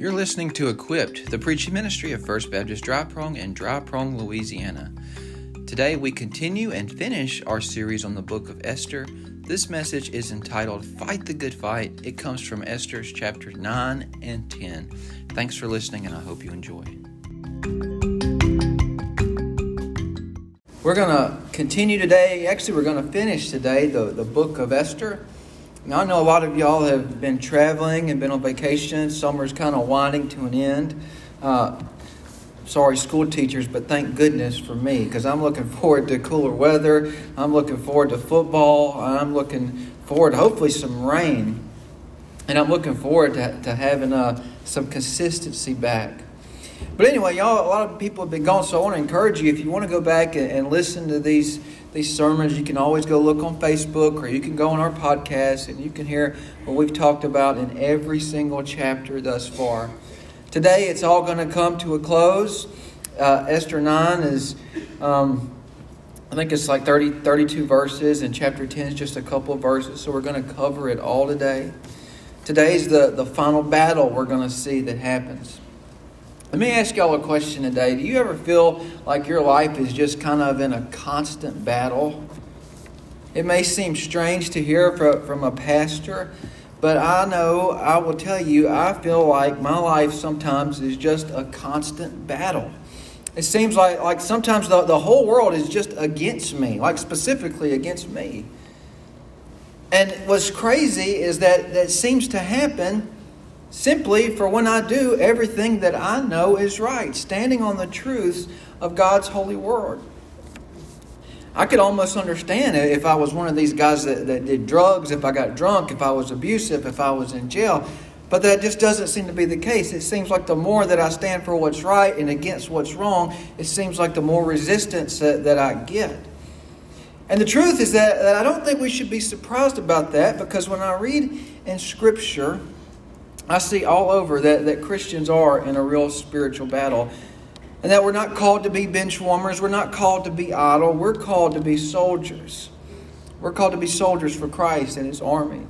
You're listening to Equipped, the preaching ministry of First Baptist Dry Prong in Dry Prong, Louisiana. Today we continue and finish our series on the book of Esther. This message is entitled Fight the Good Fight. It comes from Esther's chapter 9 and 10. Thanks for listening, and I hope you enjoy. We're going to continue today. Actually, we're going to finish today the, the book of Esther. Now, I know a lot of y'all have been traveling and been on vacation. Summer's kind of winding to an end. Uh, sorry, school teachers, but thank goodness for me because I'm looking forward to cooler weather. I'm looking forward to football. I'm looking forward to hopefully some rain. And I'm looking forward to, to having uh, some consistency back. But anyway, y'all, a lot of people have been gone, so I want to encourage you if you want to go back and, and listen to these these sermons, you can always go look on Facebook or you can go on our podcast and you can hear what we've talked about in every single chapter thus far. Today, it's all going to come to a close. Uh, Esther 9 is, um, I think it's like 30, 32 verses, and chapter 10 is just a couple of verses, so we're going to cover it all today. Today is the, the final battle we're going to see that happens. Let me ask y'all a question today. Do you ever feel like your life is just kind of in a constant battle? It may seem strange to hear from a pastor, but I know, I will tell you, I feel like my life sometimes is just a constant battle. It seems like, like sometimes the, the whole world is just against me, like specifically against me. And what's crazy is that that seems to happen simply for when I do everything that I know is right, standing on the truths of God's holy word. I could almost understand it if I was one of these guys that, that did drugs, if I got drunk, if I was abusive, if I was in jail. But that just doesn't seem to be the case. It seems like the more that I stand for what's right and against what's wrong, it seems like the more resistance that, that I get. And the truth is that, that I don't think we should be surprised about that because when I read in Scripture, I see all over that, that Christians are in a real spiritual battle. And that we're not called to be bench warmers. We're not called to be idle. We're called to be soldiers. We're called to be soldiers for Christ and His army.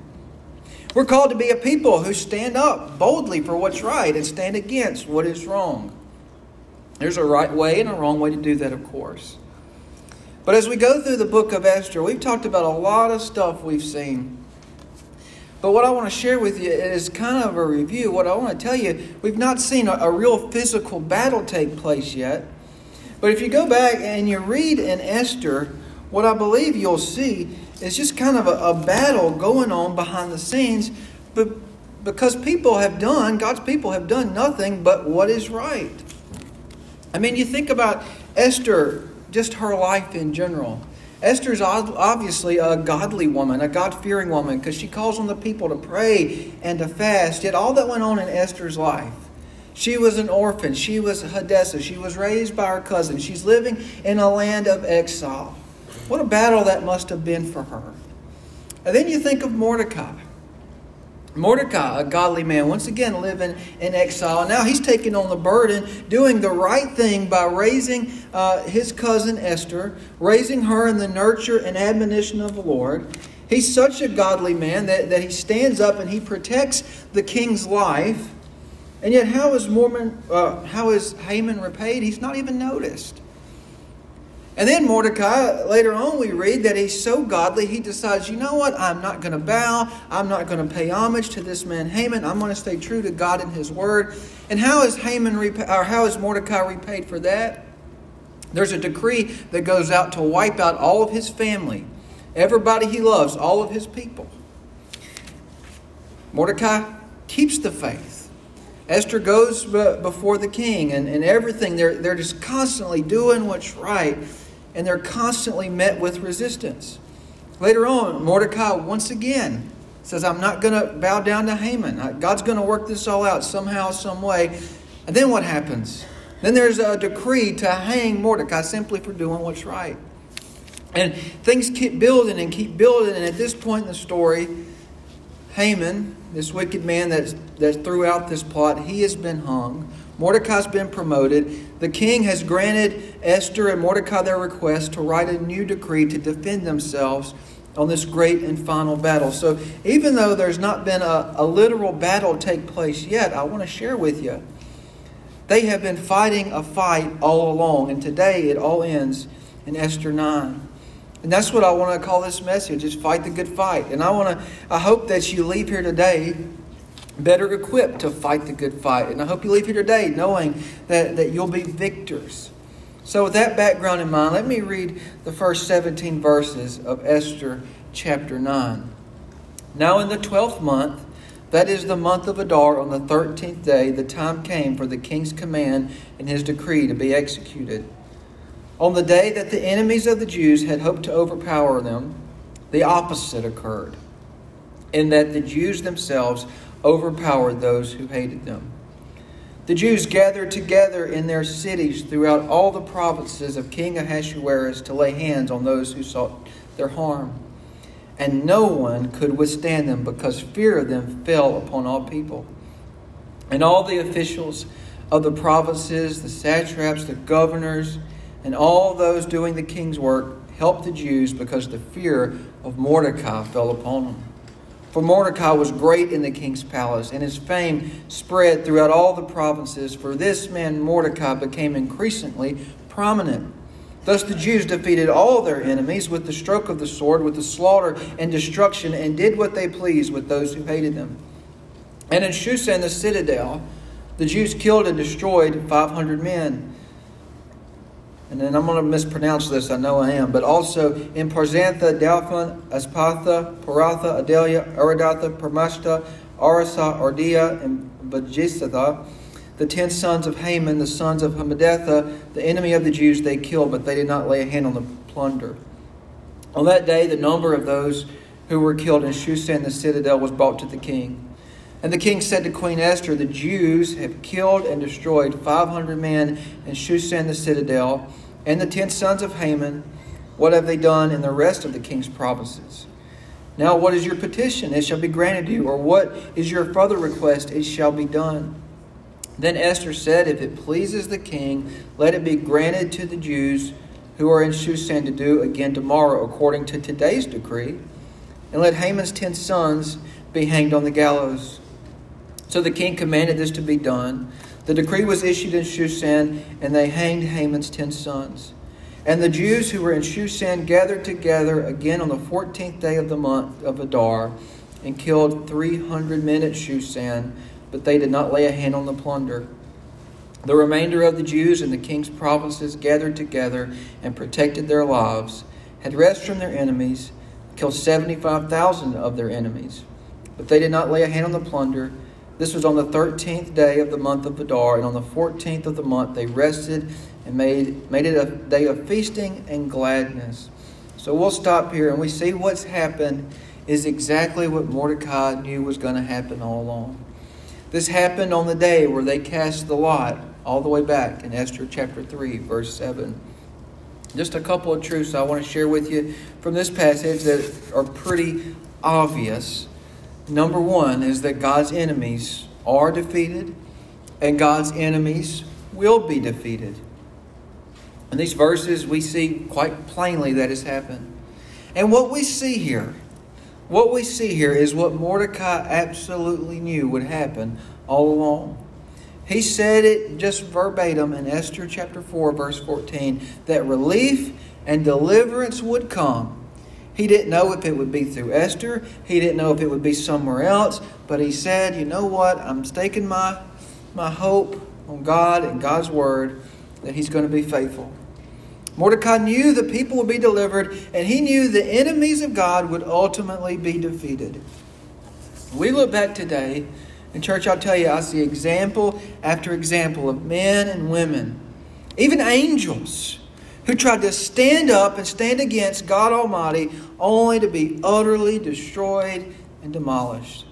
We're called to be a people who stand up boldly for what's right and stand against what is wrong. There's a right way and a wrong way to do that, of course. But as we go through the book of Esther, we've talked about a lot of stuff we've seen. But what I want to share with you is kind of a review. What I want to tell you, we've not seen a, a, real physical battle take place yet. But if you go back and you read in Esther, what I believe you'll see is just kind of a, a battle going on behind the scenes. But because people have done, God's people have done nothing but what is right. I mean, you think about Esther, just her life in general. Esther's obviously a godly woman, a God fearing woman, because she calls on the people to pray and to fast. Yet all that went on in Esther's life. She was an orphan. She was Hadassah. She was raised by her cousin. She's living in a land of exile. What a battle that must have been for her. And then you think of Mordecai. Mordecai, a godly man, once again living in exile. Now he's taking on the burden, doing the right thing by raising uh, his cousin Esther, raising her in the nurture and admonition of the Lord. He's such a godly man that, that he stands up and he protects the king's life. And yet, how is Mormon, uh, how is Haman repaid? He's not even noticed. And then Mordecai, later on, we read that he's so godly, he decides, you know what? I'm not going to bow. I'm not going to pay homage to this man Haman. I'm going to stay true to God and his word. And how is Haman or how is Mordecai repaid for that? There's a decree that goes out to wipe out all of his family, everybody he loves, all of his people. Mordecai keeps the faith. Esther goes before the king and, and everything. They're, they're just constantly doing what's right and they're constantly met with resistance. Later on, Mordecai once again says, I'm not going to bow down to Haman. God's going to work this all out somehow, some way. And then what happens? Then there's a decree to hang Mordecai simply for doing what's right. And things keep building and keep building. And at this point in the story, Haman, this wicked man that, that threw out this plot, he has been hung. Mordecai's been promoted. The king has granted Esther and Mordecai their request to write a new decree to defend themselves on this great and final battle. So, even though there's not been a, a literal battle take place yet, I want to share with you. They have been fighting a fight all along, and today it all ends in Esther 9. And that's what I want to call this message is fight the good fight. And I want to I hope that you leave here today better equipped to fight the good fight. And I hope you leave here today knowing that, that you'll be victors. So, with that background in mind, let me read the first 17 verses of Esther chapter 9. Now, in the twelfth month, that is the month of Adar, on the thirteenth day, the time came for the king's command and his decree to be executed. On the day that the enemies of the Jews had hoped to overpower them, the opposite occurred, in that the Jews themselves overpowered those who hated them. The Jews gathered together in their cities throughout all the provinces of King Ahasuerus to lay hands on those who sought their harm. And no one could withstand them because fear of them fell upon all people. And all the officials of the provinces, the satraps, the governors, and all those doing the king's work helped the Jews because the fear of Mordecai fell upon them. For Mordecai was great in the king's palace, and his fame spread throughout all the provinces. For this man Mordecai became increasingly prominent. Thus the Jews defeated all their enemies with the stroke of the sword, with the slaughter and destruction, and did what they pleased with those who hated them. And in Shushan the citadel, the Jews killed and destroyed 500 men and then I'm going to mispronounce this, I know I am, but also in Parzantha, Dalphon, Aspatha, Paratha, Adelia, Aradatha, Permashta, Arasa, Ardia, and Bajisatha, the ten sons of Haman, the sons of Hammedatha, the enemy of the Jews, they killed, but they did not lay a hand on the plunder. On that day, the number of those who were killed in Shushan the citadel was brought to the king. And the king said to Queen Esther, The Jews have killed and destroyed 500 men in Shushan the citadel, and the ten sons of Haman. What have they done in the rest of the king's provinces? Now, what is your petition? It shall be granted you. Or what is your further request? It shall be done. Then Esther said, If it pleases the king, let it be granted to the Jews who are in Shushan to do again tomorrow, according to today's decree. And let Haman's ten sons be hanged on the gallows. So the king commanded this to be done. The decree was issued in Shushan, and they hanged Haman's ten sons. And the Jews who were in Shushan gathered together again on the fourteenth day of the month of Adar, and killed three hundred men at Shushan, but they did not lay a hand on the plunder. The remainder of the Jews in the king's provinces gathered together and protected their lives, had rest from their enemies, killed seventy five thousand of their enemies, but they did not lay a hand on the plunder this was on the 13th day of the month of Adar, and on the 14th of the month they rested and made, made it a day of feasting and gladness. So we'll stop here and we see what's happened is exactly what Mordecai knew was going to happen all along. This happened on the day where they cast the lot, all the way back in Esther chapter 3, verse 7. Just a couple of truths I want to share with you from this passage that are pretty obvious Number one is that God's enemies are defeated and God's enemies will be defeated. In these verses, we see quite plainly that has happened. And what we see here, what we see here is what Mordecai absolutely knew would happen all along. He said it just verbatim in Esther chapter 4, verse 14, that relief and deliverance would come he didn't know if it would be through Esther. He didn't know if it would be somewhere else. But he said, You know what? I'm staking my, my hope on God and God's word that He's going to be faithful. Mordecai knew the people would be delivered, and he knew the enemies of God would ultimately be defeated. We look back today, and church, I'll tell you, I see example after example of men and women, even angels who tried to stand up and stand against God Almighty only to be utterly destroyed and demolished.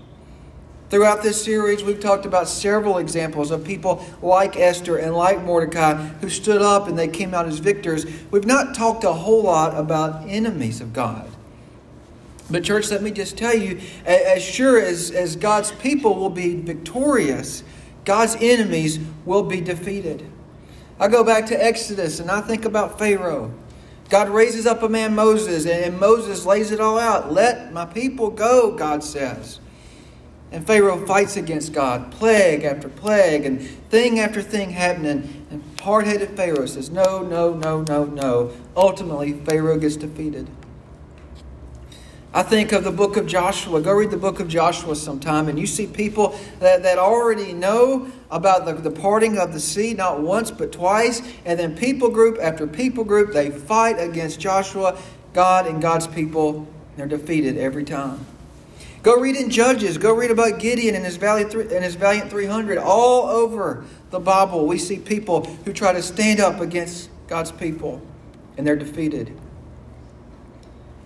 Throughout this series, we've talked about several examples of people like Esther and like Mordecai who stood up and they came out as victors. We've not talked a whole lot about enemies of God. But, church, let me just tell you as sure as, as God's people will be victorious, God's enemies will be defeated. I go back to Exodus and I think about Pharaoh. God raises up a man, Moses, and Moses lays it all out. Let my people go, God says. And Pharaoh fights against God, plague after plague, and thing after thing happening. And hard headed Pharaoh says, No, no, no, no, no. Ultimately, Pharaoh gets defeated. I think of the book of Joshua. Go read the book of Joshua sometime, and you see people that, that already know about the, the parting of the sea, not once but twice. And then people group after people group, they fight against Joshua, God, and God's people. They're defeated every time. Go read in Judges. Go read about Gideon and his, valiant, and his valiant 300. All over the Bible, we see people who try to stand up against God's people, and they're defeated.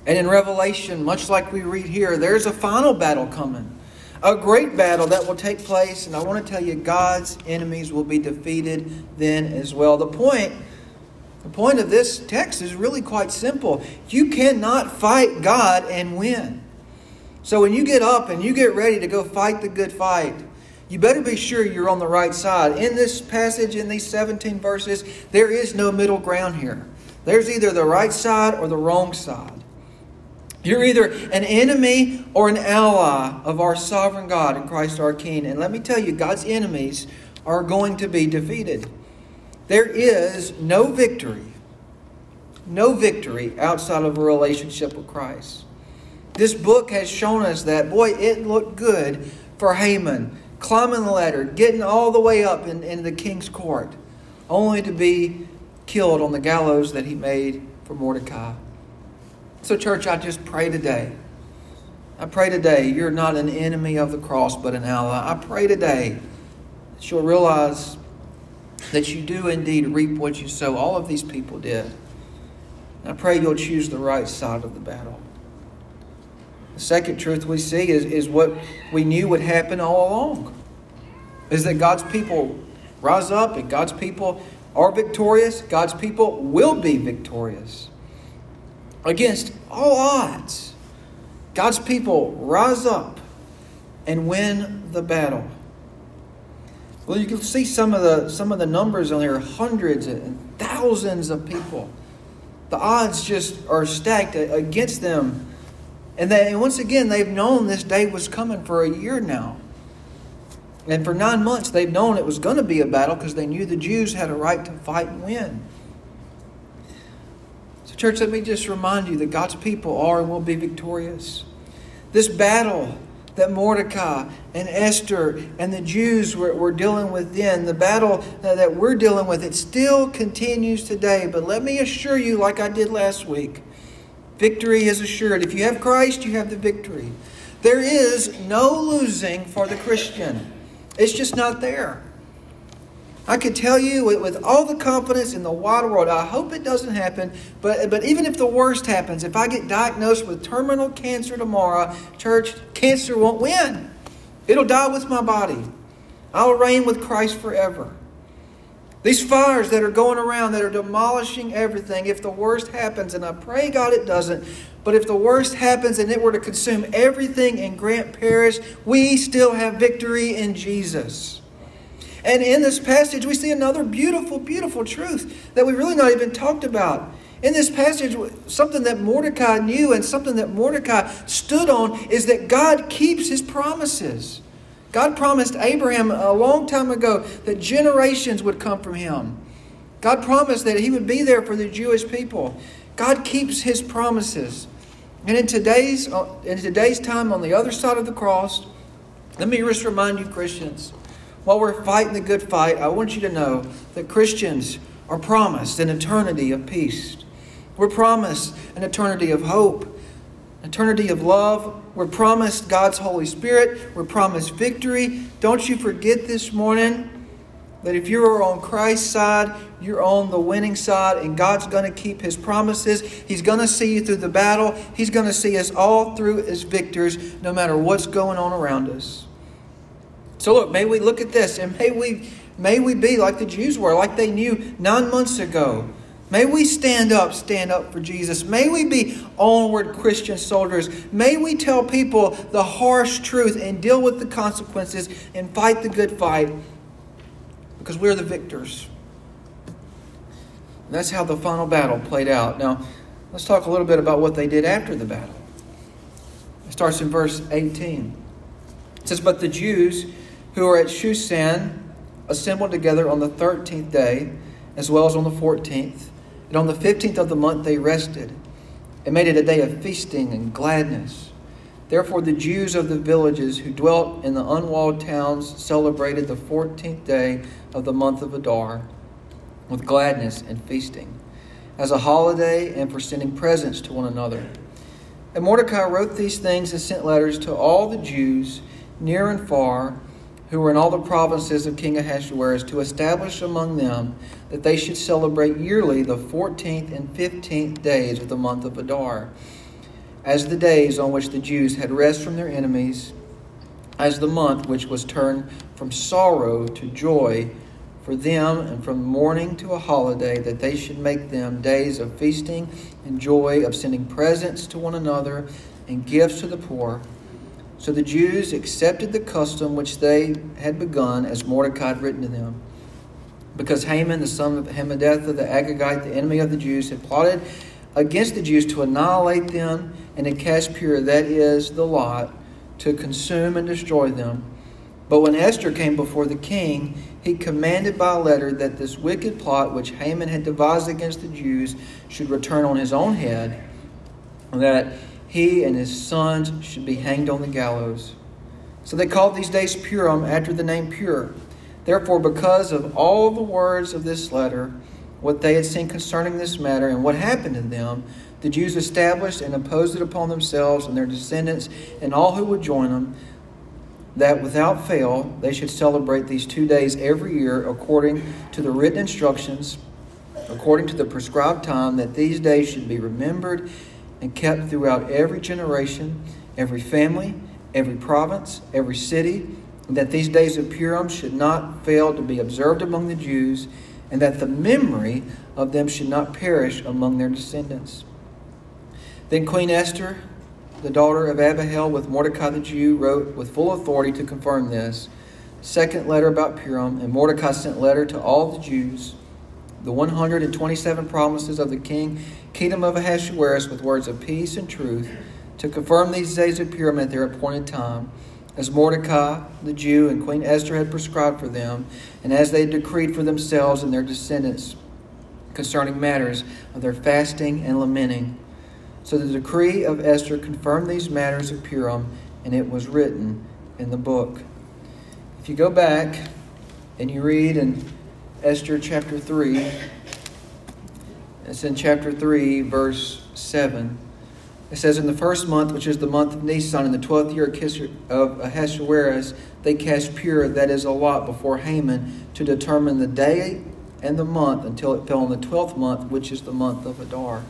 And in Revelation, much like we read here, there's a final battle coming. A great battle that will take place, and I want to tell you, God's enemies will be defeated then as well. The point, the point of this text is really quite simple. You cannot fight God and win. So when you get up and you get ready to go fight the good fight, you better be sure you're on the right side. In this passage, in these 17 verses, there is no middle ground here. There's either the right side or the wrong side. You're either an enemy or an ally of our sovereign God and Christ our King. And let me tell you, God's enemies are going to be defeated. There is no victory, no victory outside of a relationship with Christ. This book has shown us that, boy, it looked good for Haman, climbing the ladder, getting all the way up in, in the king's court, only to be killed on the gallows that he made for Mordecai. So, church, I just pray today. I pray today you're not an enemy of the cross, but an ally. I pray today that you'll realize that you do indeed reap what you sow. All of these people did. I pray you'll choose the right side of the battle. The second truth we see is, is what we knew would happen all along is that God's people rise up and God's people are victorious. God's people will be victorious against all odds, God's people rise up and win the battle. Well, you can see some of the some of the numbers on there, hundreds and thousands of people. The odds just are stacked against them. And, they, and once again, they've known this day was coming for a year now. And for nine months, they've known it was going to be a battle because they knew the Jews had a right to fight and win. Church, let me just remind you that God's people are and will be victorious. This battle that Mordecai and Esther and the Jews were, were dealing with then, the battle that we're dealing with, it still continues today. But let me assure you, like I did last week, victory is assured. If you have Christ, you have the victory. There is no losing for the Christian, it's just not there. I could tell you with, with, all the confidence in the wide world, I hope it doesn't happen, but, but even if the worst happens, if I get diagnosed with terminal cancer tomorrow, church, cancer won't win. It'll die with my body. I'll reign with Christ forever. These fires that are going around that are demolishing everything, if the worst happens, and I pray God it doesn't, but if the worst happens and it were to consume everything in Grant Parish, we still have victory in Jesus. And in this passage, we see another beautiful, beautiful truth that we really not even talked about. In this passage, something that Mordecai knew and something that Mordecai stood on is that God keeps his promises. God promised Abraham a long time ago that generations would come from him. God promised that he would be there for the Jewish people. God keeps his promises. And in today's, uh, in today's time on the other side of the cross, let me just remind you, Christians, while we're fighting the good fight, I want you to know that Christians are promised an eternity of peace. We're promised an eternity of hope, eternity of love. We're promised God's Holy Spirit. We're promised victory. Don't you forget this morning that if you're on Christ's side, you're on the winning side, and God's going to keep His promises. He's going to see you through the battle. He's going to see us all through as victors, no matter what's going on around us. So look, may we look at this and may we may we be like the Jews were, like they knew nine months ago. May we stand up, stand up for Jesus. May we be onward Christian soldiers. May we tell people the harsh truth and deal with the consequences and fight the good fight because we're the victors. And that's how the final battle played out. Now, let's talk a little bit about what they did after the battle. It starts in verse 18. It says, But the Jews who were at Shushan assembled together on the 13th day, as well as on the 14th. And on the 15th of the month they rested, and made it a day of feasting and gladness. Therefore, the Jews of the villages who dwelt in the unwalled towns celebrated the 14th day of the month of Adar with gladness and feasting, as a holiday and for sending presents to one another. And Mordecai wrote these things and sent letters to all the Jews, near and far, who were in all the provinces of King Ahasuerus, to establish among them that they should celebrate yearly the fourteenth and fifteenth days of the month of Adar, as the days on which the Jews had rest from their enemies, as the month which was turned from sorrow to joy for them and from mourning to a holiday, that they should make them days of feasting and joy, of sending presents to one another and gifts to the poor. So the Jews accepted the custom which they had begun, as Mordecai had written to them. Because Haman, the son of Hammedatha, the Agagite, the enemy of the Jews, had plotted against the Jews to annihilate them and to cast Pur, that is, the lot, to consume and destroy them. But when Esther came before the king, he commanded by letter that this wicked plot which Haman had devised against the Jews should return on his own head, that he and his sons should be hanged on the gallows. So they called these days Purim after the name Pur. Therefore, because of all the words of this letter, what they had seen concerning this matter, and what happened to them, the Jews established and imposed it upon themselves and their descendants and all who would join them that without fail they should celebrate these two days every year according to the written instructions, according to the prescribed time, that these days should be remembered and kept throughout every generation, every family, every province, every city, that these days of Purim should not fail to be observed among the Jews, and that the memory of them should not perish among their descendants. Then Queen Esther the daughter of Abihail, with Mordecai the Jew, wrote with full authority to confirm this. Second letter about Purim, and Mordecai sent letter to all the Jews, the 127 promises of the king, kingdom of Ahasuerus, with words of peace and truth, to confirm these days of Purim at their appointed time, as Mordecai the Jew and Queen Esther had prescribed for them, and as they decreed for themselves and their descendants concerning matters of their fasting and lamenting. So the decree of Esther confirmed these matters of Purim, and it was written in the book. If you go back and you read in Esther chapter 3, it's in chapter 3, verse 7. It says, In the first month, which is the month of Nisan, in the twelfth year of Ahasuerus, they cast Pur, that is, a lot before Haman, to determine the day and the month until it fell in the twelfth month, which is the month of Adar.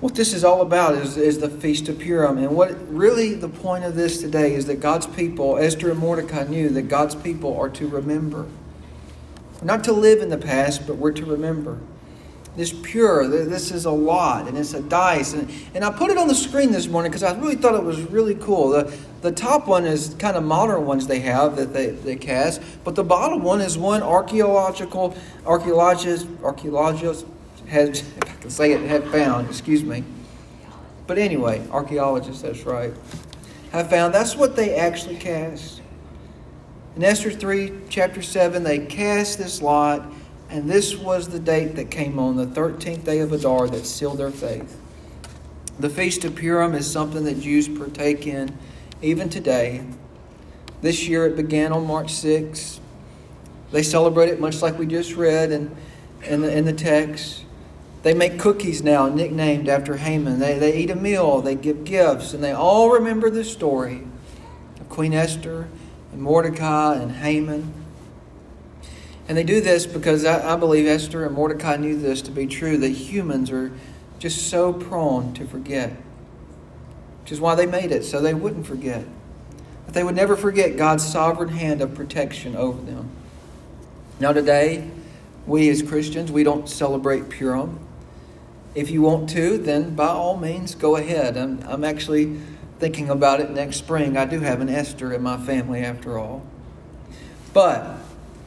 What this is all about is, is the Feast of Purim. And what really the point of this today is that God's people, Esther and Mordecai knew that God's people are to remember. Not to live in the past, but we're to remember. This Pur, this is a lot, and it's a dice. And, and I put it on the screen this morning because I really thought it was really cool. The, the top one is kind of modern ones they have that they, they cast, but the bottom one is one archaeological, archaeologist, archaeologist, has, if I can say it, have found, excuse me. But anyway, archaeologists, that's right, have found that's what they actually cast. In Esther 3, chapter 7, they cast this lot, and this was the date that came on, the 13th day of Adar, that sealed their faith. The Feast of Purim is something that Jews partake in even today. This year it began on March 6. They celebrate it much like we just read in, in, the, in the text. They make cookies now nicknamed after Haman. They, they eat a meal, they give gifts, and they all remember the story of Queen Esther and Mordecai and Haman. And they do this because I, I believe Esther and Mordecai knew this to be true that humans are just so prone to forget. Which is why they made it, so they wouldn't forget. That they would never forget God's sovereign hand of protection over them. Now, today, we as Christians, we don't celebrate Purim. If you want to, then by all means, go ahead. I'm, I'm actually thinking about it next spring. I do have an Esther in my family, after all. But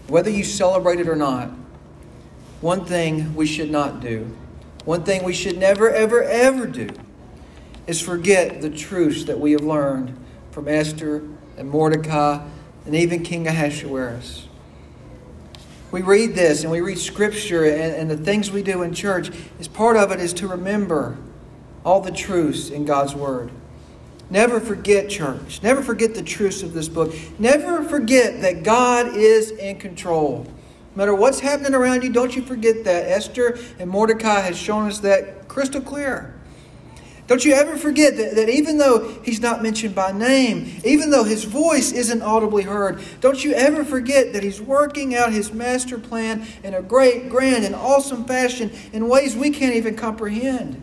whether you celebrate it or not, one thing we should not do, one thing we should never, ever, ever do, is forget the truths that we have learned from Esther and Mordecai and even King Ahasuerus. We read this and we read Scripture and, and the things we do in church, is part of it is to remember all the truths in God's Word. Never forget, church. Never forget the truths of this book. Never forget that God is in control. No matter what's happening around you, don't you forget that. Esther and Mordecai has shown us that crystal clear. Don't you ever forget that, that even though he's not mentioned by name, even though his voice isn't audibly heard, don't you ever forget that he's working out his master plan in a great, grand, and awesome fashion in ways we can't even comprehend.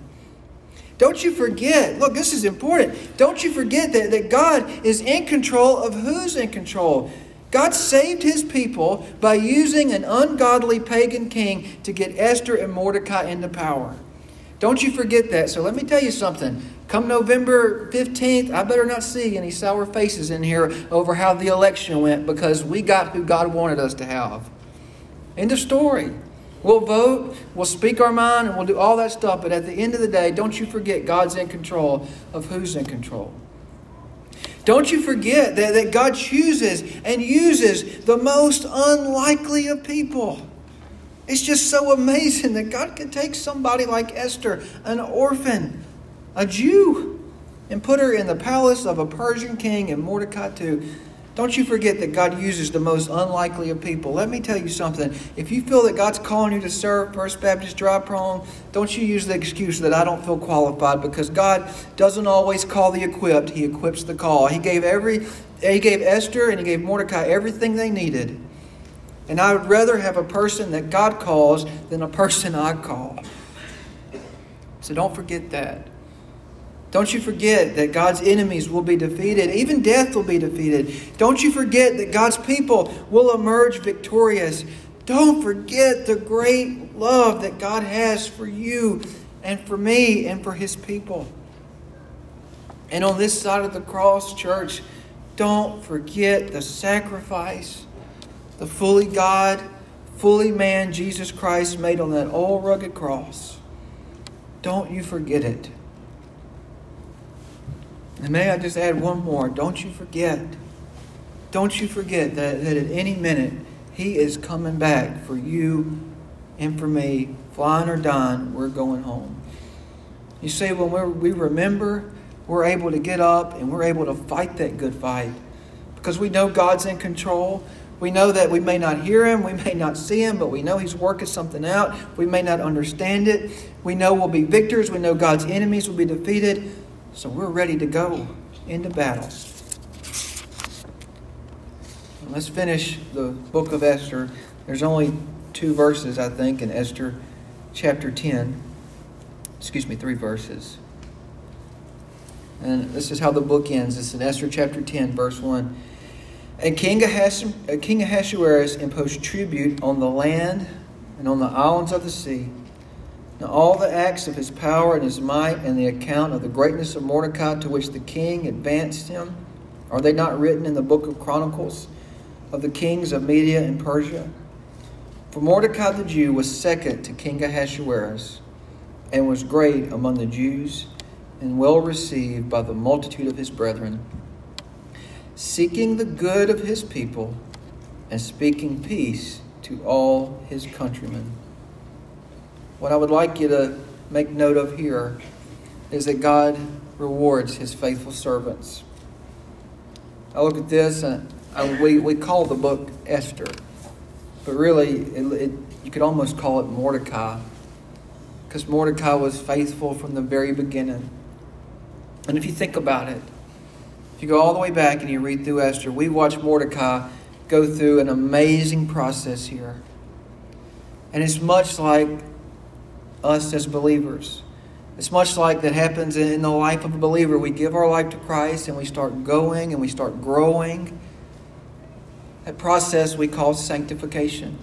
Don't you forget, look, this is important. Don't you forget that, that God is in control of who's in control. God saved his people by using an ungodly pagan king to get Esther and Mordecai into power. Don't you forget that. So let me tell you something. Come November 15th, I better not see any sour faces in here over how the election went because we got who God wanted us to have. End of story. We'll vote, we'll speak our mind, and we'll do all that stuff. But at the end of the day, don't you forget God's in control of who's in control. Don't you forget that, that God chooses and uses the most unlikely of people. It's just so amazing that God could take somebody like Esther, an orphan, a Jew, and put her in the palace of a Persian king and Mordecai too. Don't you forget that God uses the most unlikely of people. Let me tell you something. If you feel that God's calling you to serve First Baptist Dry Prong, don't you use the excuse that I don't feel qualified because God doesn't always call the equipped, He equips the call. He gave every He gave Esther and He gave Mordecai everything they needed. And I would rather have a person that God calls than a person I call. So don't forget that. Don't you forget that God's enemies will be defeated. Even death will be defeated. Don't you forget that God's people will emerge victorious. Don't forget the great love that God has for you and for me and for His people. And on this side of the cross, church, don't forget the sacrifice the fully God, fully man Jesus Christ made on that old rugged cross. Don't you forget it. And may I just add one more? Don't you forget. Don't you forget that, that at any minute He is coming back for you and for me. Flying or dying, we're going home. You see, when we we remember, we're able to get up and we're able to fight that good fight because we know God's in control. We know that we may not hear Him, we may not see Him, but we know He's working something out. We may not understand it. We know we'll be victors. We know God's enemies will be defeated. So we're ready to go into battle. Let's finish the book of Esther. There's only two verses, I think, in Esther chapter 10. Excuse me, three verses. And this is how the book ends. It's in Esther chapter 10, verse 1. And King, Ahasuerus, uh, King Ahasuerus imposed tribute on the land and on the islands of the sea now, all the acts of his power and his might, and the account of the greatness of Mordecai to which the king advanced him, are they not written in the book of Chronicles of the kings of Media and Persia? For Mordecai the Jew was second to King Ahasuerus, and was great among the Jews, and well received by the multitude of his brethren, seeking the good of his people, and speaking peace to all his countrymen. What I would like you to make note of here is that God rewards his faithful servants. I look at this, and I, we, we call the book Esther, but really, it, it, you could almost call it Mordecai, because Mordecai was faithful from the very beginning. And if you think about it, if you go all the way back and you read through Esther, we watch Mordecai go through an amazing process here. And it's much like us as believers. It's much like that happens in the life of a believer. We give our life to Christ and we start going and we start growing. That process we call sanctification.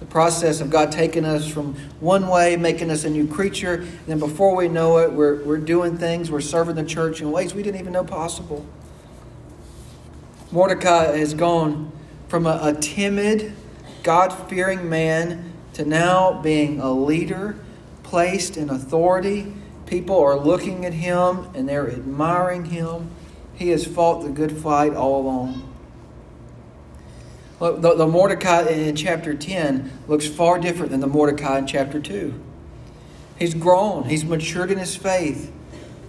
The process of God taking us from one way, making us a new creature, and then before we know it, we're, we're doing things, we're serving the church in ways we didn't even know possible. Mordecai has gone from a, a timid, God fearing man to now being a leader, placed in authority. People are looking at him and they're admiring him. He has fought the good fight all along. The, the Mordecai in chapter 10 looks far different than the Mordecai in chapter 2. He's grown, he's matured in his faith.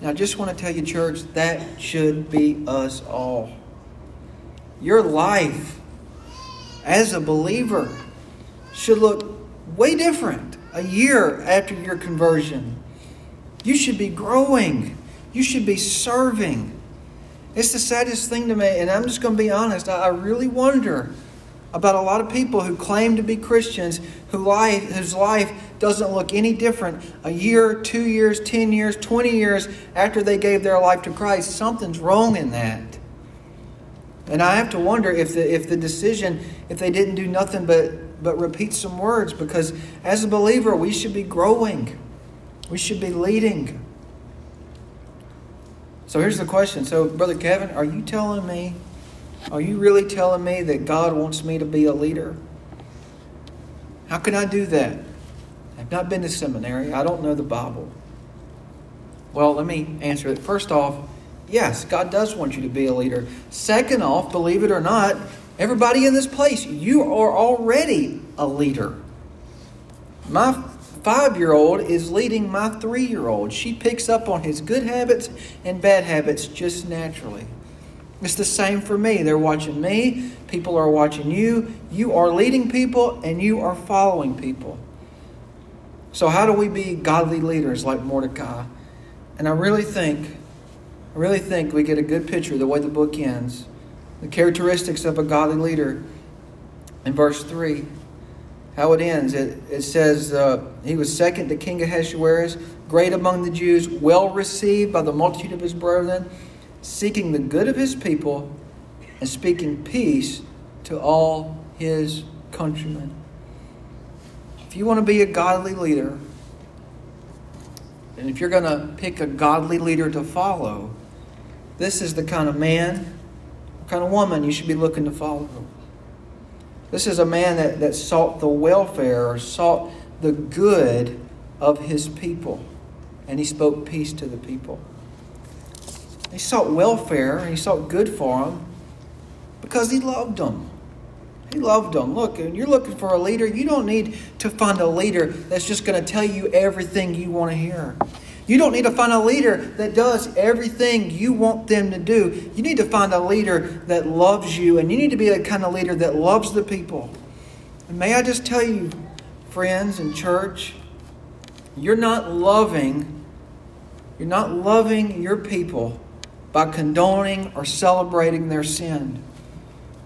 Now, I just want to tell you, church, that should be us all. Your life as a believer should look way different a year after your conversion. You should be growing, you should be serving. It's the saddest thing to me, and I'm just going to be honest. I really wonder about a lot of people who claim to be Christians who life, whose life doesn't look any different a year, two years, 10 years, 20 years after they gave their life to Christ. Something's wrong in that. And I have to wonder if the, if the decision, if they didn't do nothing but, but repeat some words, because as a believer, we should be growing, we should be leading. So here's the question. So, Brother Kevin, are you telling me are you really telling me that God wants me to be a leader? How can I do that? I've not been to seminary. I don't know the Bible. Well, let me answer it. First off, yes, God does want you to be a leader. Second off, believe it or not, everybody in this place, you are already a leader. My five year old is leading my three year old. She picks up on his good habits and bad habits just naturally. It's the same for me. They're watching me, people are watching you. You are leading people and you are following people. So, how do we be godly leaders like Mordecai? And I really think, I really think we get a good picture the way the book ends. The characteristics of a godly leader in verse 3. How it ends. It, it says, uh, He was second to King Ahasuerus, great among the Jews, well received by the multitude of his brethren seeking the good of his people and speaking peace to all his countrymen. If you want to be a godly leader, and if you're going to pick a godly leader to follow, this is the kind of man, kind of woman you should be looking to follow. This is a man that, that sought the welfare or sought the good of his people, and he spoke peace to the people. He sought welfare and he sought good for them because he loved them. He loved them. Look, and you're looking for a leader. You don't need to find a leader that's just going to tell you everything you want to hear. You don't need to find a leader that does everything you want them to do. You need to find a leader that loves you, and you need to be the kind of leader that loves the people. And may I just tell you, friends and church, you're not loving, you're not loving your people by condoning or celebrating their sin.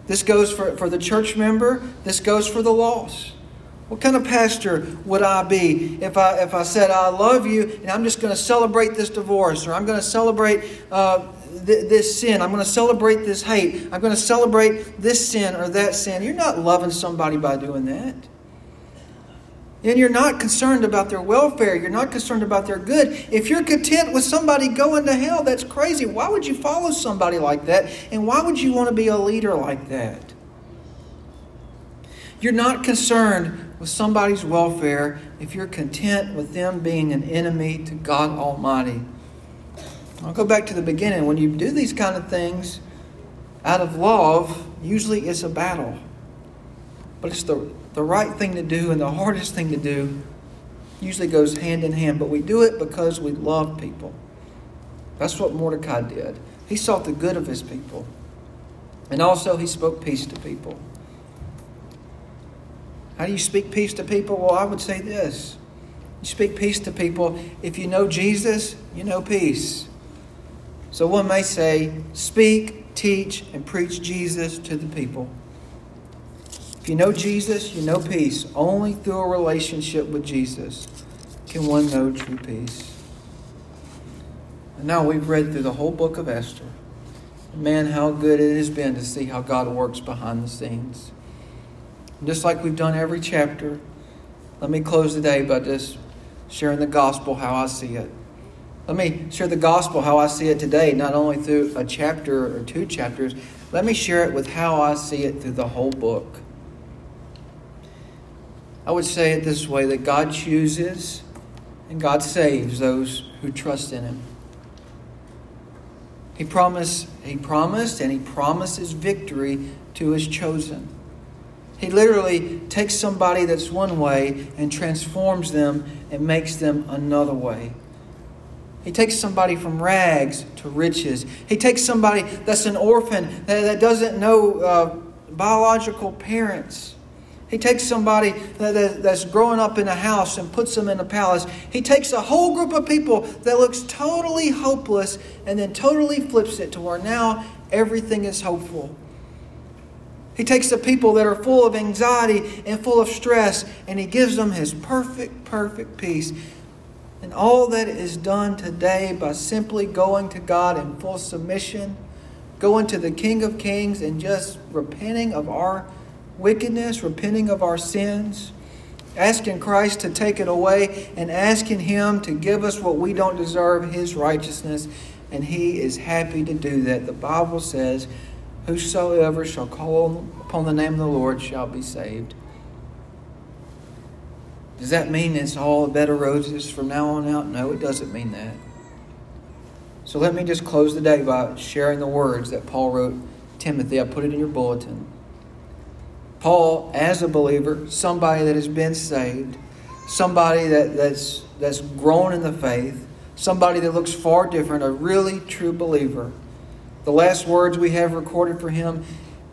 This goes for, for the church member, this goes for the lost. What kind of pastor would I be if I, if I said, I love you and I'm just going to celebrate this divorce or I'm going to celebrate uh, th- this sin, I'm going to celebrate this hate, I'm going to celebrate this sin or that sin? You're not loving somebody by doing that. And you're not concerned about their welfare. You're not concerned about their good. If you're content with somebody going to hell, that's crazy. Why would you follow somebody like that? And why would you want to be a leader like that? You're not concerned with somebody's welfare if you're content with them being an enemy to God Almighty. I'll go back to the beginning. When you do these kind of things out of love, usually it's a battle. But it's the the right thing to do and the hardest thing to do usually goes hand in hand, but we do it because we love people. That's what Mordecai did. He sought the good of his people. And also, he spoke peace to people. How do you speak peace to people? Well, I would say this you speak peace to people. If you know Jesus, you know peace. So one may say, speak, teach, and preach Jesus to the people. If you know Jesus, you know peace. Only through a relationship with Jesus can one know true peace. And now we've read through the whole book of Esther. Man, how good it has been to see how God works behind the scenes. Just like we've done every chapter, let me close today by just sharing the gospel how I see it. Let me share the gospel how I see it today, not only through a chapter or two chapters. Let me share it with how I see it through the whole book. I would say it this way that God chooses and God saves those who trust in Him. He promised, he promised and he promises victory to his chosen. He literally takes somebody that's one way and transforms them and makes them another way. He takes somebody from rags to riches. He takes somebody that's an orphan that, that doesn't know uh, biological parents. He takes somebody that, that's growing up in a house and puts them in a palace. He takes a whole group of people that looks totally hopeless and then totally flips it to where now everything is hopeful. He takes the people that are full of anxiety and full of stress and he gives them his perfect, perfect peace. And all that is done today by simply going to God in full submission, going to the King of Kings and just repenting of our wickedness, repenting of our sins, asking Christ to take it away, and asking Him to give us what we don't deserve, His righteousness. And He is happy to do that. The Bible says, Whosoever shall call upon the name of the Lord shall be saved. Does that mean it's all a bed of roses from now on out? No, it doesn't mean that. So let me just close the day by sharing the words that Paul wrote Timothy. I put it in your bulletin. Paul, as a believer, somebody that has been saved, somebody that, that's, that's grown in the faith, somebody that looks far different, a really true believer. The last words we have recorded for him,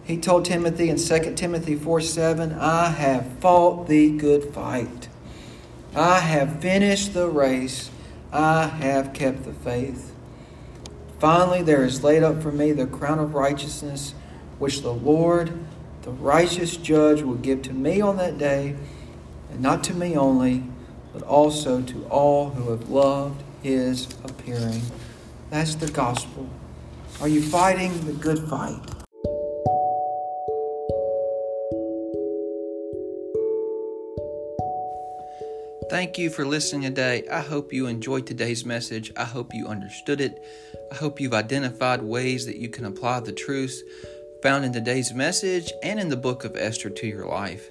he told Timothy in 2 Timothy 4 7, I have fought the good fight. I have finished the race. I have kept the faith. Finally, there is laid up for me the crown of righteousness, which the Lord the righteous judge will give to me on that day, and not to me only, but also to all who have loved his appearing. That's the gospel. Are you fighting the good fight? Thank you for listening today. I hope you enjoyed today's message. I hope you understood it. I hope you've identified ways that you can apply the truths found in today's message and in the book of Esther to your life.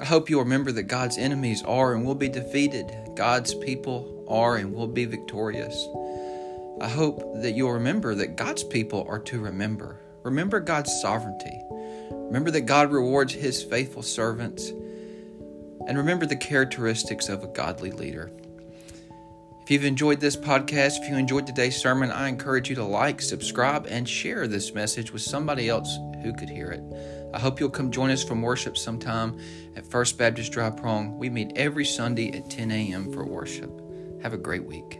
I hope you'll remember that God's enemies are and will be defeated, God's people are and will be victorious. I hope that you'll remember that God's people are to remember. Remember God's sovereignty. Remember that God rewards his faithful servants. And remember the characteristics of a godly leader. If you've enjoyed this podcast, if you enjoyed today's sermon, I encourage you to like, subscribe, and share this message with somebody else who could hear it. I hope you'll come join us from worship sometime at First Baptist Dry Prong. We meet every Sunday at 10 a.m. for worship. Have a great week.